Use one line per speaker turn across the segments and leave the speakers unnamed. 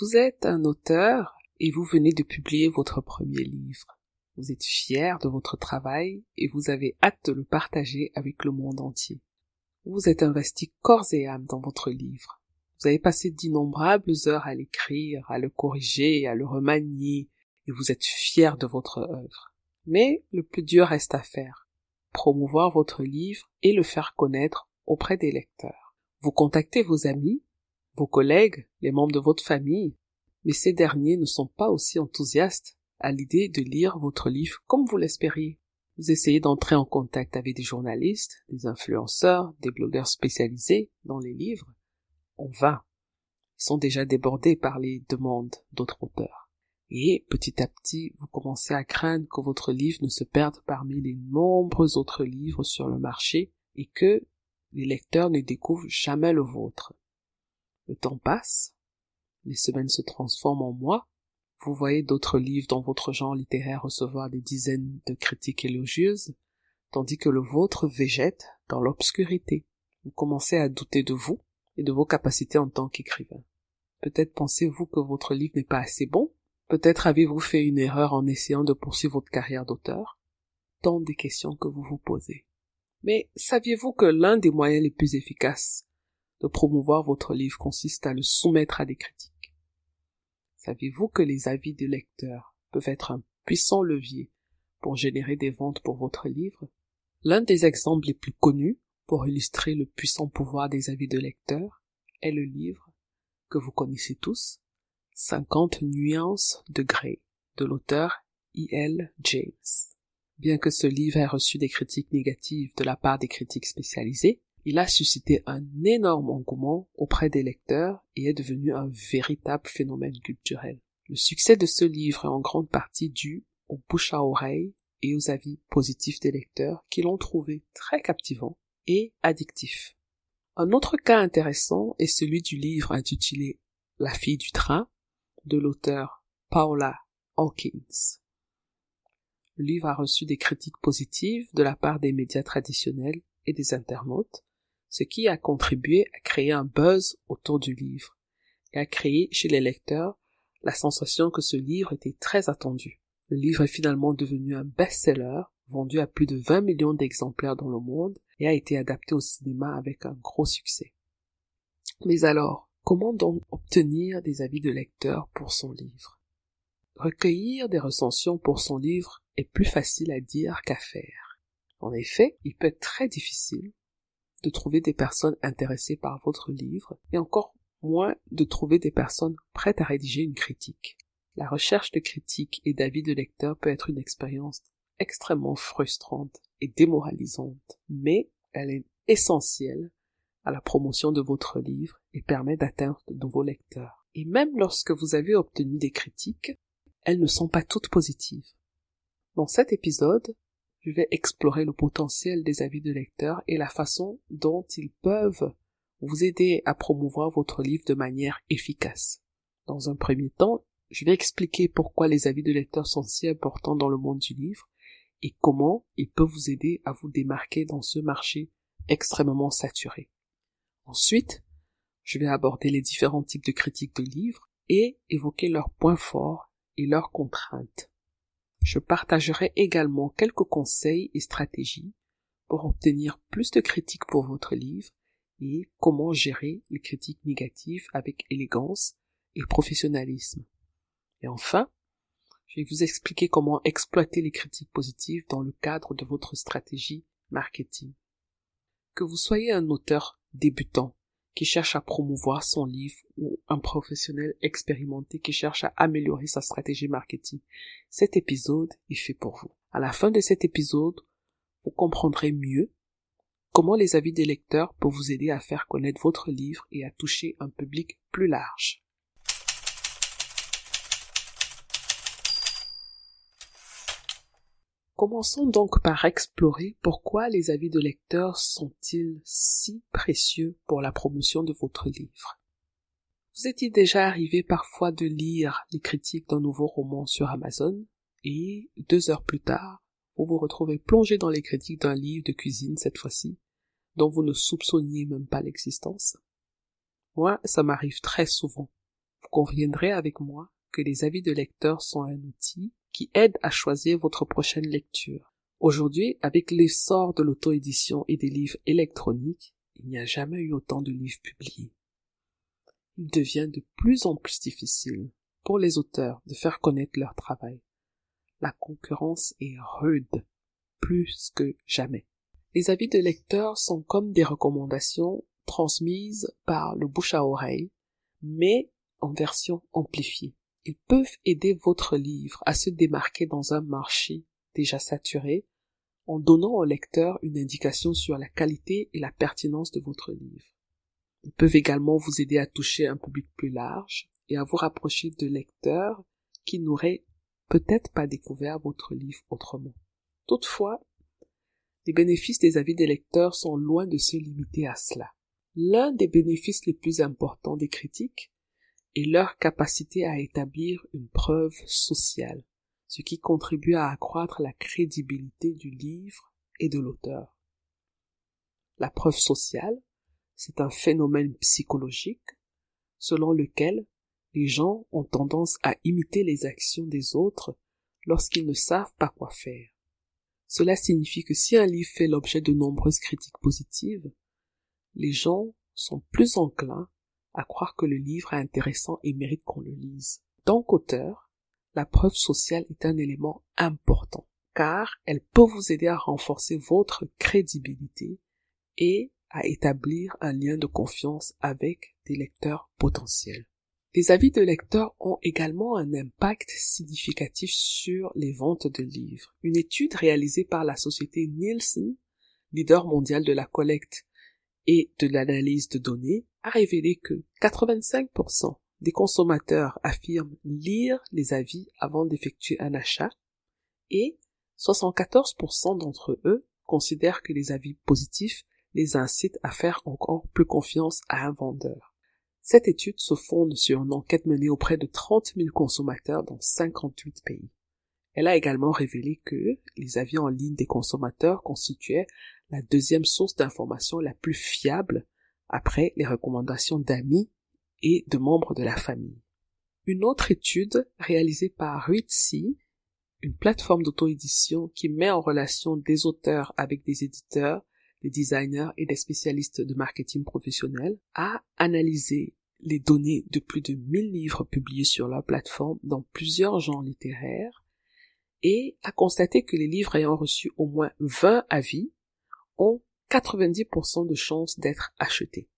Vous êtes un auteur et vous venez de publier votre premier livre. Vous êtes fier de votre travail et vous avez hâte de le partager avec le monde entier. Vous êtes investi corps et âme dans votre livre. Vous avez passé d'innombrables heures à l'écrire, à le corriger, à le remanier, et vous êtes fier de votre œuvre. Mais le plus dur reste à faire. Promouvoir votre livre et le faire connaître auprès des lecteurs. Vous contactez vos amis, vos collègues, les membres de votre famille, mais ces derniers ne sont pas aussi enthousiastes à l'idée de lire votre livre comme vous l'espériez. Vous essayez d'entrer en contact avec des journalistes, des influenceurs, des blogueurs spécialisés dans les livres. En vain. Ils sont déjà débordés par les demandes d'autres auteurs. Et petit à petit, vous commencez à craindre que votre livre ne se perde parmi les nombreux autres livres sur le marché et que les lecteurs ne découvrent jamais le vôtre. Le temps passe, les semaines se transforment en mois, vous voyez d'autres livres dans votre genre littéraire recevoir des dizaines de critiques élogieuses, tandis que le vôtre végète dans l'obscurité. Vous commencez à douter de vous et de vos capacités en tant qu'écrivain. Peut-être pensez-vous que votre livre n'est pas assez bon, peut-être avez-vous fait une erreur en essayant de poursuivre votre carrière d'auteur. Tant des questions que vous vous posez. Mais saviez-vous que l'un des moyens les plus efficaces de promouvoir votre livre consiste à le soumettre à des critiques. Saviez-vous que les avis des lecteurs peuvent être un puissant levier pour générer des ventes pour votre livre? L'un des exemples les plus connus pour illustrer le puissant pouvoir des avis de lecteurs est le livre que vous connaissez tous, 50 nuances de Grey de l'auteur E.L. James. Bien que ce livre ait reçu des critiques négatives de la part des critiques spécialisées, il a suscité un énorme engouement auprès des lecteurs et est devenu un véritable phénomène culturel. Le succès de ce livre est en grande partie dû aux bouche à oreille et aux avis positifs des lecteurs qui l'ont trouvé très captivant et addictif. Un autre cas intéressant est celui du livre intitulé La fille du train de l'auteur Paula Hawkins. Le livre a reçu des critiques positives de la part des médias traditionnels et des internautes, ce qui a contribué à créer un buzz autour du livre et à créer chez les lecteurs la sensation que ce livre était très attendu. Le livre est finalement devenu un best-seller, vendu à plus de 20 millions d'exemplaires dans le monde et a été adapté au cinéma avec un gros succès. Mais alors, comment donc obtenir des avis de lecteurs pour son livre? Recueillir des recensions pour son livre est plus facile à dire qu'à faire. En effet, il peut être très difficile de trouver des personnes intéressées par votre livre et encore moins de trouver des personnes prêtes à rédiger une critique. La recherche de critiques et d'avis de lecteurs peut être une expérience extrêmement frustrante et démoralisante, mais elle est essentielle à la promotion de votre livre et permet d'atteindre de nouveaux lecteurs. Et même lorsque vous avez obtenu des critiques, elles ne sont pas toutes positives. Dans cet épisode, je vais explorer le potentiel des avis de lecteurs et la façon dont ils peuvent vous aider à promouvoir votre livre de manière efficace. Dans un premier temps, je vais expliquer pourquoi les avis de lecteurs sont si importants dans le monde du livre et comment ils peuvent vous aider à vous démarquer dans ce marché extrêmement saturé. Ensuite, je vais aborder les différents types de critiques de livres et évoquer leurs points forts et leurs contraintes. Je partagerai également quelques conseils et stratégies pour obtenir plus de critiques pour votre livre et comment gérer les critiques négatives avec élégance et professionnalisme. Et enfin, je vais vous expliquer comment exploiter les critiques positives dans le cadre de votre stratégie marketing. Que vous soyez un auteur débutant qui cherche à promouvoir son livre ou un professionnel expérimenté qui cherche à améliorer sa stratégie marketing. Cet épisode est fait pour vous. À la fin de cet épisode, vous comprendrez mieux comment les avis des lecteurs peuvent vous aider à faire connaître votre livre et à toucher un public plus large. Commençons donc par explorer pourquoi les avis de lecteurs sont-ils si précieux pour la promotion de votre livre. Vous est-il déjà arrivé parfois de lire les critiques d'un nouveau roman sur Amazon et deux heures plus tard, vous vous retrouvez plongé dans les critiques d'un livre de cuisine cette fois-ci, dont vous ne soupçonniez même pas l'existence? Moi, ça m'arrive très souvent. Vous conviendrez avec moi que les avis de lecteurs sont un outil qui aide à choisir votre prochaine lecture. Aujourd'hui, avec l'essor de l'auto-édition et des livres électroniques, il n'y a jamais eu autant de livres publiés. Il devient de plus en plus difficile pour les auteurs de faire connaître leur travail. La concurrence est rude, plus que jamais. Les avis de lecteurs sont comme des recommandations transmises par le bouche à oreille, mais en version amplifiée. Ils peuvent aider votre livre à se démarquer dans un marché déjà saturé en donnant au lecteur une indication sur la qualité et la pertinence de votre livre. Ils peuvent également vous aider à toucher un public plus large et à vous rapprocher de lecteurs qui n'auraient peut-être pas découvert votre livre autrement. Toutefois, les bénéfices des avis des lecteurs sont loin de se limiter à cela. L'un des bénéfices les plus importants des critiques et leur capacité à établir une preuve sociale, ce qui contribue à accroître la crédibilité du livre et de l'auteur. La preuve sociale, c'est un phénomène psychologique selon lequel les gens ont tendance à imiter les actions des autres lorsqu'ils ne savent pas quoi faire. Cela signifie que si un livre fait l'objet de nombreuses critiques positives, les gens sont plus enclins à croire que le livre est intéressant et mérite qu'on le lise. tant qu'auteur, la preuve sociale est un élément important, car elle peut vous aider à renforcer votre crédibilité et à établir un lien de confiance avec des lecteurs potentiels. Les avis de lecteurs ont également un impact significatif sur les ventes de livres. Une étude réalisée par la société Nielsen, leader mondial de la collecte et de l'analyse de données, a révélé que 85% des consommateurs affirment lire les avis avant d'effectuer un achat et 74% d'entre eux considèrent que les avis positifs les incitent à faire encore plus confiance à un vendeur. Cette étude se fonde sur une enquête menée auprès de 30 000 consommateurs dans 58 pays. Elle a également révélé que les avis en ligne des consommateurs constituaient la deuxième source d'information la plus fiable après les recommandations d'amis et de membres de la famille. Une autre étude réalisée par Readsy, une plateforme d'auto-édition qui met en relation des auteurs avec des éditeurs, des designers et des spécialistes de marketing professionnel, a analysé les données de plus de 1000 livres publiés sur leur plateforme dans plusieurs genres littéraires et a constaté que les livres ayant reçu au moins 20 avis ont 90% de chances d'être achetés.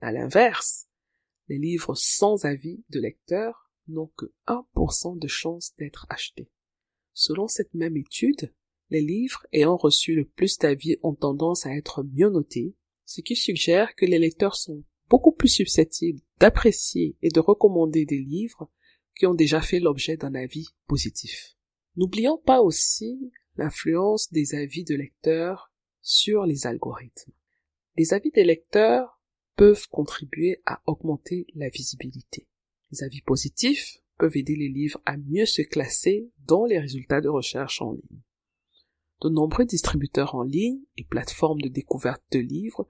À l'inverse, les livres sans avis de lecteur n'ont que 1% de chances d'être achetés. Selon cette même étude, les livres ayant reçu le plus d'avis ont tendance à être mieux notés, ce qui suggère que les lecteurs sont beaucoup plus susceptibles d'apprécier et de recommander des livres qui ont déjà fait l'objet d'un avis positif. N'oublions pas aussi l'influence des avis de lecteurs sur les algorithmes. Les avis des lecteurs peuvent contribuer à augmenter la visibilité. Les avis positifs peuvent aider les livres à mieux se classer dans les résultats de recherche en ligne. De nombreux distributeurs en ligne et plateformes de découverte de livres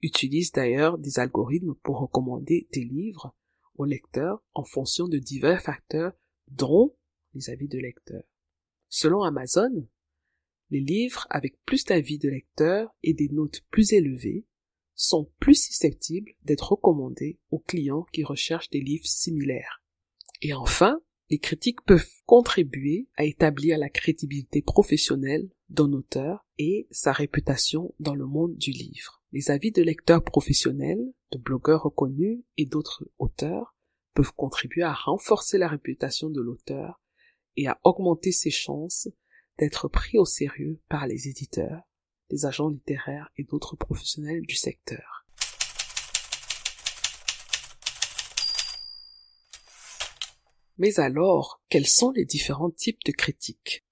utilisent d'ailleurs des algorithmes pour recommander des livres aux lecteurs en fonction de divers facteurs dont les avis de lecteurs. Selon Amazon, les livres avec plus d'avis de lecteurs et des notes plus élevées sont plus susceptibles d'être recommandés aux clients qui recherchent des livres similaires. Et enfin, les critiques peuvent contribuer à établir la crédibilité professionnelle d'un auteur et sa réputation dans le monde du livre. Les avis de lecteurs professionnels de blogueurs reconnus et d'autres auteurs peuvent contribuer à renforcer la réputation de l'auteur et à augmenter ses chances d'être pris au sérieux par les éditeurs, les agents littéraires et d'autres professionnels du secteur. Mais alors, quels sont les différents types de critiques?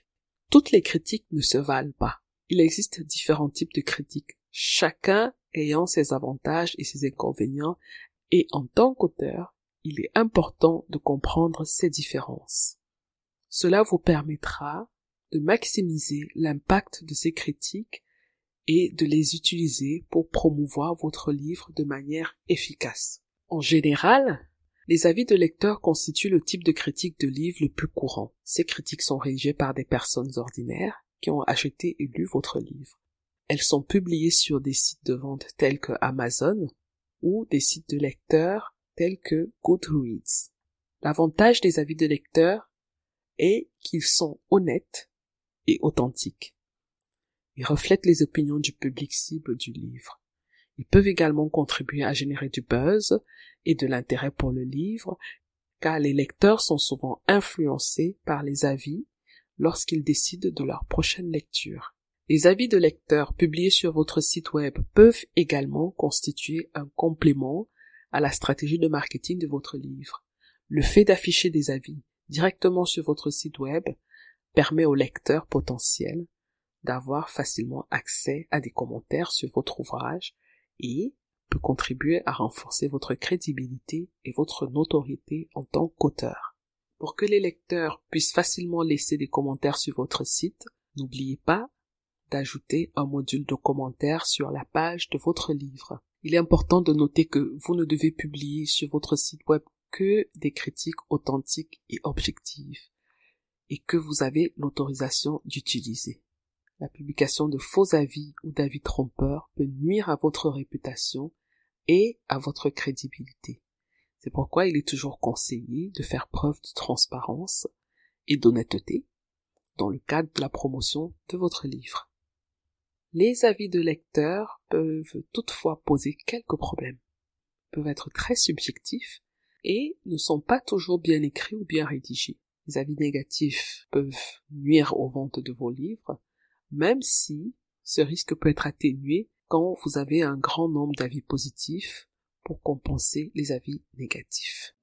Toutes les critiques ne se valent pas. Il existe différents types de critiques, chacun ayant ses avantages et ses inconvénients, et en tant qu'auteur, il est important de comprendre ces différences. Cela vous permettra de maximiser l'impact de ces critiques et de les utiliser pour promouvoir votre livre de manière efficace. En général, les avis de lecteurs constituent le type de critique de livre le plus courant. Ces critiques sont rédigées par des personnes ordinaires qui ont acheté et lu votre livre. Elles sont publiées sur des sites de vente tels que Amazon ou des sites de lecteurs tels que Goodreads. L'avantage des avis de lecteurs est qu'ils sont honnêtes et authentiques. Ils reflètent les opinions du public cible du livre. Ils peuvent également contribuer à générer du buzz et de l'intérêt pour le livre, car les lecteurs sont souvent influencés par les avis lorsqu'ils décident de leur prochaine lecture. Les avis de lecteurs publiés sur votre site web peuvent également constituer un complément à la stratégie de marketing de votre livre. Le fait d'afficher des avis directement sur votre site web permet aux lecteurs potentiels d'avoir facilement accès à des commentaires sur votre ouvrage et peut contribuer à renforcer votre crédibilité et votre notoriété en tant qu'auteur. Pour que les lecteurs puissent facilement laisser des commentaires sur votre site, n'oubliez pas d'ajouter un module de commentaires sur la page de votre livre. Il est important de noter que vous ne devez publier sur votre site web que des critiques authentiques et objectives et que vous avez l'autorisation d'utiliser. La publication de faux avis ou d'avis trompeurs peut nuire à votre réputation et à votre crédibilité. C'est pourquoi il est toujours conseillé de faire preuve de transparence et d'honnêteté dans le cadre de la promotion de votre livre. Les avis de lecteurs peuvent toutefois poser quelques problèmes, peuvent être très subjectifs et ne sont pas toujours bien écrits ou bien rédigés. Les avis négatifs peuvent nuire aux ventes de vos livres, même si ce risque peut être atténué quand vous avez un grand nombre d'avis positifs pour compenser les avis négatifs.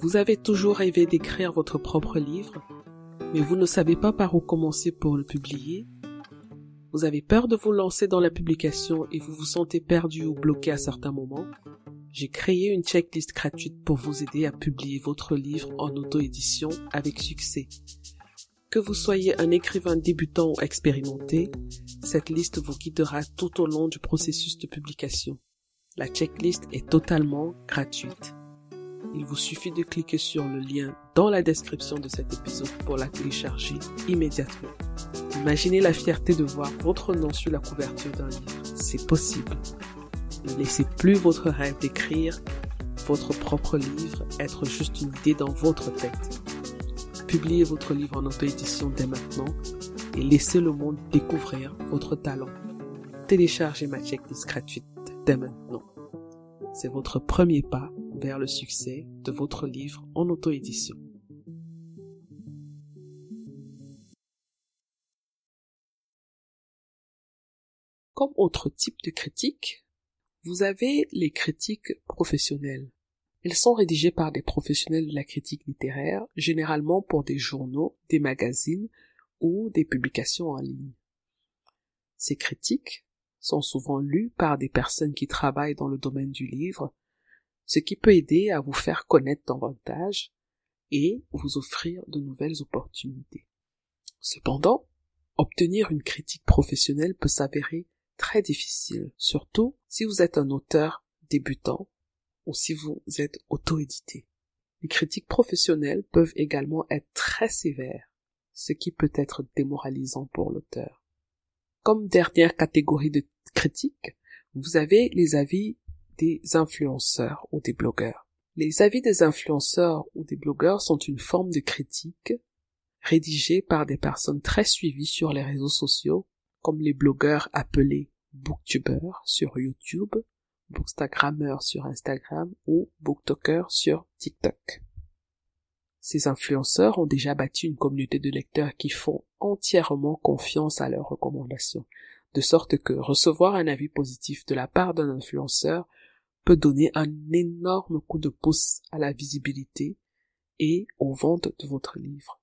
Vous avez toujours rêvé d'écrire votre propre livre, mais vous ne savez pas par où commencer pour le publier. Vous avez peur de vous lancer dans la publication et vous vous sentez perdu ou bloqué à certains moments. J'ai créé une checklist gratuite pour vous aider à publier votre livre en auto-édition avec succès. Que vous soyez un écrivain débutant ou expérimenté, cette liste vous guidera tout au long du processus de publication. La checklist est totalement gratuite. Il vous suffit de cliquer sur le lien dans la description de cet épisode pour la télécharger immédiatement. Imaginez la fierté de voir votre nom sur la couverture d'un livre. C'est possible. Ne laissez plus votre rêve d'écrire votre propre livre être juste une idée dans votre tête. Publiez votre livre en auto-édition dès maintenant et laissez le monde découvrir votre talent. Téléchargez ma checklist gratuite dès maintenant. C'est votre premier pas vers le succès de votre livre en auto-édition. Comme autre type de critique, vous avez les critiques professionnelles. Elles sont rédigées par des professionnels de la critique littéraire, généralement pour des journaux, des magazines ou des publications en ligne. Ces critiques sont souvent lues par des personnes qui travaillent dans le domaine du livre, ce qui peut aider à vous faire connaître davantage et vous offrir de nouvelles opportunités. Cependant, obtenir une critique professionnelle peut s'avérer très difficile, surtout si vous êtes un auteur débutant ou si vous êtes auto-édité. Les critiques professionnelles peuvent également être très sévères, ce qui peut être démoralisant pour l'auteur. Comme dernière catégorie de critiques, vous avez les avis des influenceurs ou des blogueurs. Les avis des influenceurs ou des blogueurs sont une forme de critique rédigée par des personnes très suivies sur les réseaux sociaux comme les blogueurs appelés booktubers sur YouTube, bookstagrammeurs sur Instagram ou booktalkers sur TikTok. Ces influenceurs ont déjà bâti une communauté de lecteurs qui font entièrement confiance à leurs recommandations, de sorte que recevoir un avis positif de la part d'un influenceur peut donner un énorme coup de pouce à la visibilité et aux ventes de votre livre.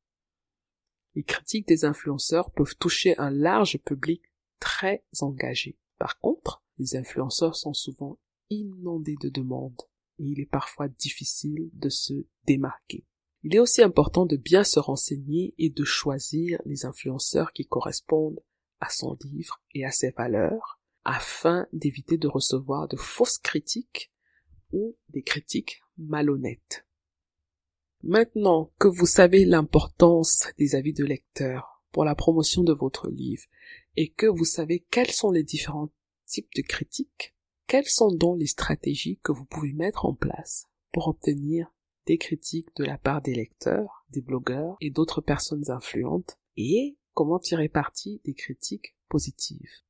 Les critiques des influenceurs peuvent toucher un large public très engagé. Par contre, les influenceurs sont souvent inondés de demandes et il est parfois difficile de se démarquer. Il est aussi important de bien se renseigner et de choisir les influenceurs qui correspondent à son livre et à ses valeurs afin d'éviter de recevoir de fausses critiques ou des critiques malhonnêtes. Maintenant que vous savez l'importance des avis de lecteurs pour la promotion de votre livre et que vous savez quels sont les différents types de critiques, quelles sont donc les stratégies que vous pouvez mettre en place pour obtenir des critiques de la part des lecteurs, des blogueurs et d'autres personnes influentes et comment tirer parti des critiques positives?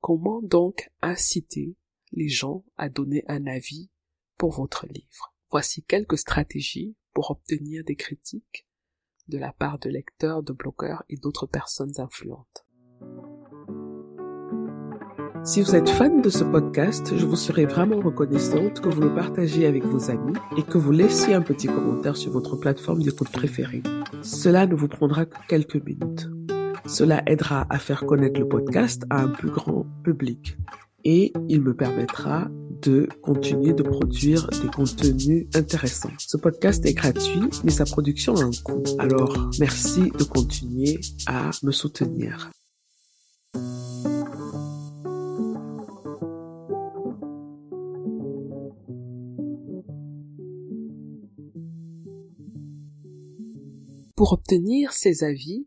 Comment donc inciter les gens à donner un avis pour votre livre? Voici quelques stratégies pour obtenir des critiques de la part de lecteurs, de blogueurs et d'autres personnes influentes. Si vous êtes fan de ce podcast, je vous serais vraiment reconnaissante que vous le partagiez avec vos amis et que vous laissiez un petit commentaire sur votre plateforme d'écoute préférée. Cela ne vous prendra que quelques minutes. Cela aidera à faire connaître le podcast à un plus grand public et il me permettra de continuer de produire des contenus intéressants. Ce podcast est gratuit, mais sa production a un coût. Alors, merci de continuer à me soutenir. Pour obtenir ces avis,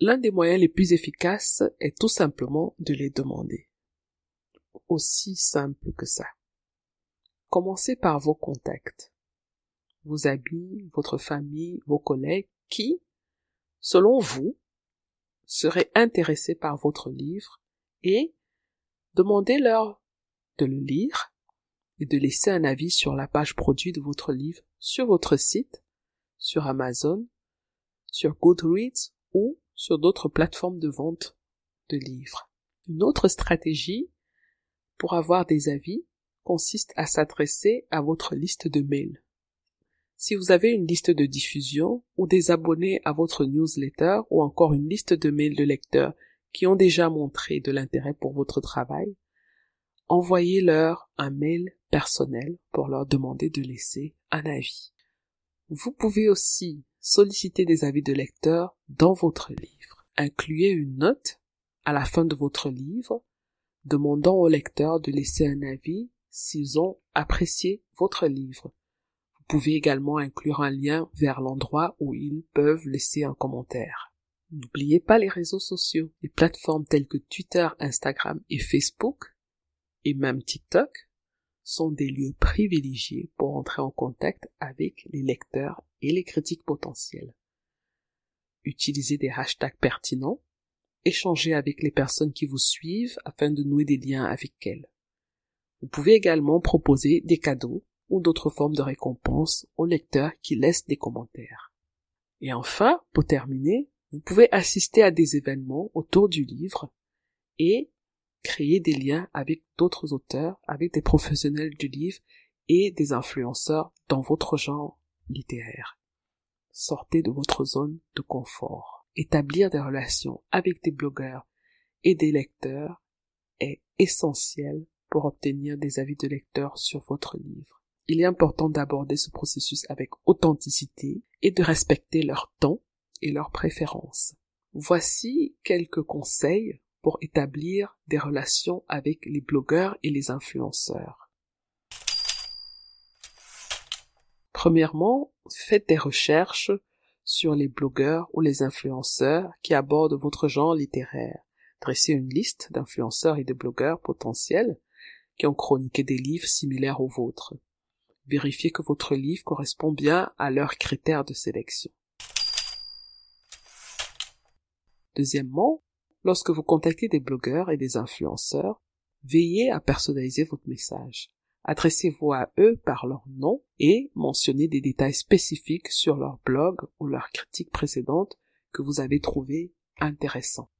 l'un des moyens les plus efficaces est tout simplement de les demander. Simple que ça. Commencez par vos contacts, vos amis, votre famille, vos collègues qui, selon vous, seraient intéressés par votre livre et demandez-leur de le lire et de laisser un avis sur la page produit de votre livre sur votre site sur Amazon, sur Goodreads ou sur d'autres plateformes de vente de livres. Une autre stratégie pour avoir des avis consiste à s'adresser à votre liste de mails. Si vous avez une liste de diffusion ou des abonnés à votre newsletter ou encore une liste de mails de lecteurs qui ont déjà montré de l'intérêt pour votre travail, envoyez-leur un mail personnel pour leur demander de laisser un avis. Vous pouvez aussi solliciter des avis de lecteurs dans votre livre. Incluez une note à la fin de votre livre demandant aux lecteurs de laisser un avis s'ils ont apprécié votre livre. Vous pouvez également inclure un lien vers l'endroit où ils peuvent laisser un commentaire. N'oubliez pas les réseaux sociaux, les plateformes telles que Twitter, Instagram et Facebook, et même TikTok, sont des lieux privilégiés pour entrer en contact avec les lecteurs et les critiques potentiels. Utilisez des hashtags pertinents, échangez avec les personnes qui vous suivent afin de nouer des liens avec elles. Vous pouvez également proposer des cadeaux ou d'autres formes de récompenses aux lecteurs qui laissent des commentaires. Et enfin, pour terminer, vous pouvez assister à des événements autour du livre et créer des liens avec d'autres auteurs, avec des professionnels du livre et des influenceurs dans votre genre littéraire. Sortez de votre zone de confort. Établir des relations avec des blogueurs et des lecteurs est essentiel pour obtenir des avis de lecteurs sur votre livre. Il est important d'aborder ce processus avec authenticité et de respecter leur temps et leurs préférences. Voici quelques conseils pour établir des relations avec les blogueurs et les influenceurs. Premièrement, faites des recherches sur les blogueurs ou les influenceurs qui abordent votre genre littéraire. Dressez une liste d'influenceurs et de blogueurs potentiels qui ont chroniqué des livres similaires aux vôtres. Vérifiez que votre livre correspond bien à leurs critères de sélection. Deuxièmement, Lorsque vous contactez des blogueurs et des influenceurs, veillez à personnaliser votre message. Adressez-vous à eux par leur nom et mentionnez des détails spécifiques sur leur blog ou leur critique précédente que vous avez trouvé intéressant.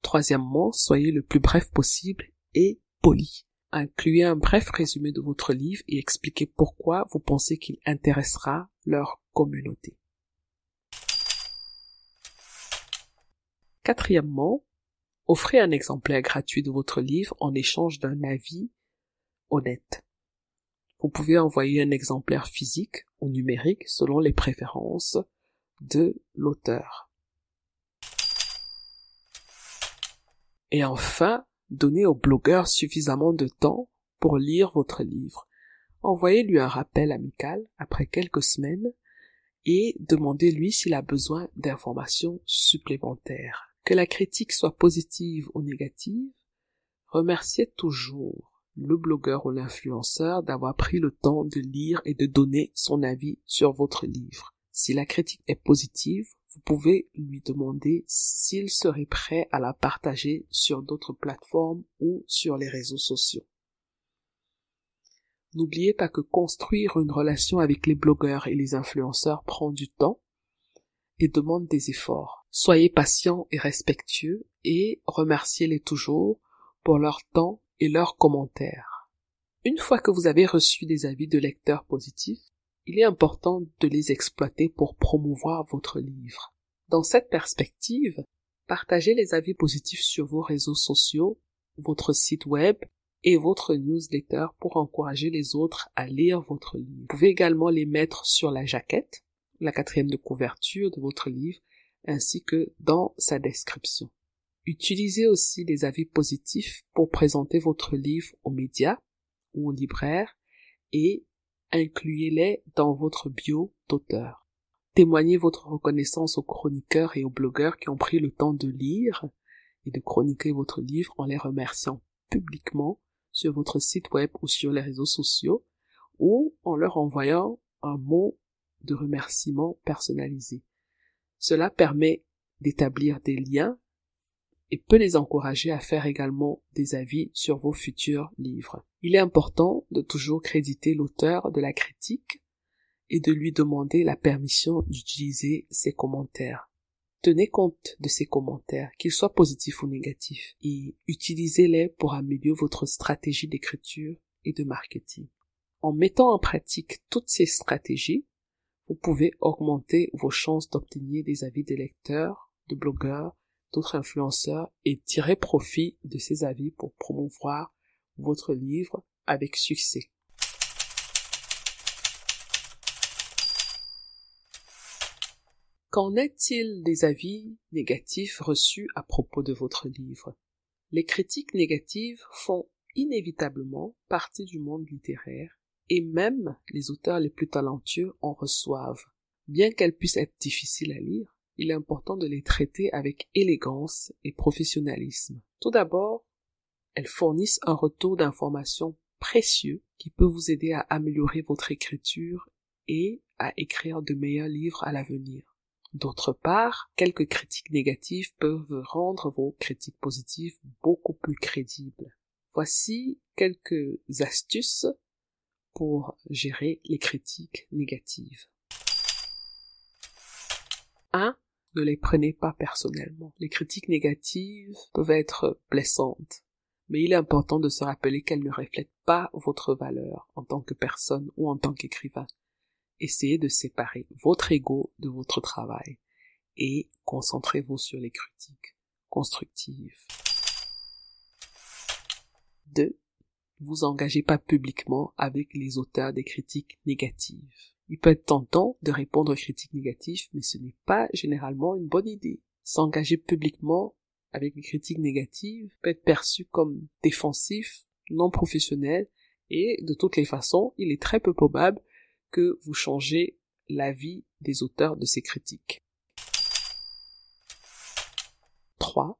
Troisièmement, soyez le plus bref possible et poli. Incluez un bref résumé de votre livre et expliquez pourquoi vous pensez qu'il intéressera leur communauté. Quatrièmement, offrez un exemplaire gratuit de votre livre en échange d'un avis honnête. Vous pouvez envoyer un exemplaire physique ou numérique selon les préférences de l'auteur. Et enfin, donnez au blogueur suffisamment de temps pour lire votre livre. Envoyez-lui un rappel amical après quelques semaines et demandez-lui s'il a besoin d'informations supplémentaires. Que la critique soit positive ou négative, remerciez toujours le blogueur ou l'influenceur d'avoir pris le temps de lire et de donner son avis sur votre livre. Si la critique est positive, vous pouvez lui demander s'il serait prêt à la partager sur d'autres plateformes ou sur les réseaux sociaux. N'oubliez pas que construire une relation avec les blogueurs et les influenceurs prend du temps et demande des efforts. Soyez patient et respectueux et remerciez-les toujours pour leur temps et leurs commentaires. Une fois que vous avez reçu des avis de lecteurs positifs, il est important de les exploiter pour promouvoir votre livre. Dans cette perspective, partagez les avis positifs sur vos réseaux sociaux, votre site web et votre newsletter pour encourager les autres à lire votre livre. Vous pouvez également les mettre sur la jaquette, la quatrième de couverture de votre livre, ainsi que dans sa description. Utilisez aussi les avis positifs pour présenter votre livre aux médias ou aux libraires et incluez-les dans votre bio d'auteur. Témoignez votre reconnaissance aux chroniqueurs et aux blogueurs qui ont pris le temps de lire et de chroniquer votre livre en les remerciant publiquement sur votre site web ou sur les réseaux sociaux ou en leur envoyant un mot de remerciement personnalisé. Cela permet d'établir des liens et peut les encourager à faire également des avis sur vos futurs livres. Il est important de toujours créditer l'auteur de la critique et de lui demander la permission d'utiliser ses commentaires. Tenez compte de ces commentaires, qu'ils soient positifs ou négatifs, et utilisez-les pour améliorer votre stratégie d'écriture et de marketing. En mettant en pratique toutes ces stratégies, vous pouvez augmenter vos chances d'obtenir des avis des lecteurs, de blogueurs, d'autres influenceurs et tirer profit de ces avis pour promouvoir votre livre avec succès. Qu'en est-il des avis négatifs reçus à propos de votre livre? Les critiques négatives font inévitablement partie du monde littéraire et même les auteurs les plus talentueux en reçoivent. Bien qu'elles puissent être difficiles à lire, il est important de les traiter avec élégance et professionnalisme. Tout d'abord, elles fournissent un retour d'informations précieux qui peut vous aider à améliorer votre écriture et à écrire de meilleurs livres à l'avenir. D'autre part, quelques critiques négatives peuvent rendre vos critiques positives beaucoup plus crédibles. Voici quelques astuces pour gérer les critiques négatives. 1 ne les prenez pas personnellement. Les critiques négatives peuvent être blessantes, mais il est important de se rappeler qu'elles ne reflètent pas votre valeur en tant que personne ou en tant qu'écrivain. Essayez de séparer votre ego de votre travail et concentrez-vous sur les critiques constructives. 2. Vous engagez pas publiquement avec les auteurs des critiques négatives. Il peut être tentant de répondre aux critiques négatives, mais ce n'est pas généralement une bonne idée. S'engager publiquement avec les critiques négatives peut être perçu comme défensif, non professionnel, et de toutes les façons, il est très peu probable que vous changez l'avis des auteurs de ces critiques. 3.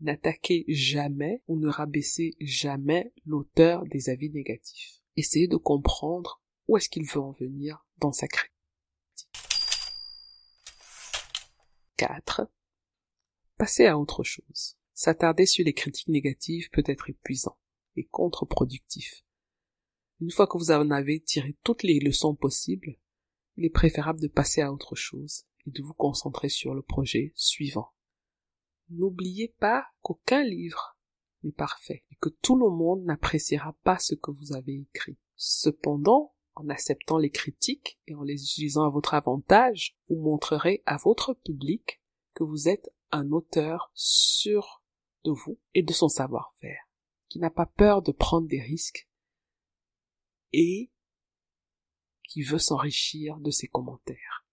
N'attaquez jamais ou ne rabaissez jamais l'auteur des avis négatifs. Essayez de comprendre où est-ce qu'il veut en venir dans sa critique. 4. Passer à autre chose. S'attarder sur les critiques négatives peut être épuisant et contre-productif. Une fois que vous en avez tiré toutes les leçons possibles, il est préférable de passer à autre chose et de vous concentrer sur le projet suivant. N'oubliez pas qu'aucun livre n'est parfait et que tout le monde n'appréciera pas ce que vous avez écrit. Cependant, en acceptant les critiques et en les utilisant à votre avantage, vous montrerez à votre public que vous êtes un auteur sûr de vous et de son savoir-faire, qui n'a pas peur de prendre des risques et qui veut s'enrichir de ses commentaires.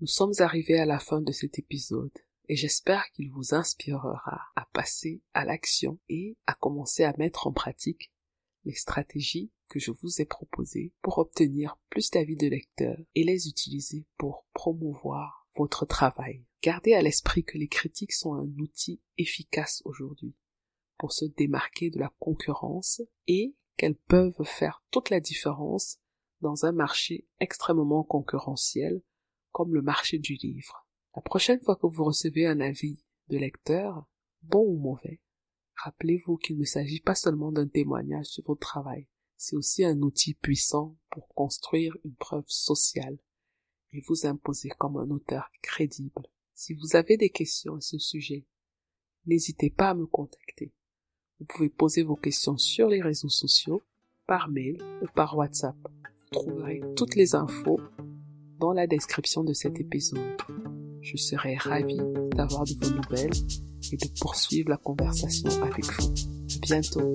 Nous sommes arrivés à la fin de cet épisode et j'espère qu'il vous inspirera à passer à l'action et à commencer à mettre en pratique les stratégies que je vous ai proposées pour obtenir plus d'avis de lecteurs et les utiliser pour promouvoir votre travail. Gardez à l'esprit que les critiques sont un outil efficace aujourd'hui pour se démarquer de la concurrence et qu'elles peuvent faire toute la différence dans un marché extrêmement concurrentiel comme le marché du livre. La prochaine fois que vous recevez un avis de lecteur, bon ou mauvais, rappelez-vous qu'il ne s'agit pas seulement d'un témoignage sur votre travail, c'est aussi un outil puissant pour construire une preuve sociale et vous imposer comme un auteur crédible. Si vous avez des questions à ce sujet, n'hésitez pas à me contacter. Vous pouvez poser vos questions sur les réseaux sociaux, par mail ou par WhatsApp. Vous trouverez toutes les infos dans la description de cet épisode. Je serai ravi d'avoir de vos nouvelles et de poursuivre la conversation avec vous. À bientôt.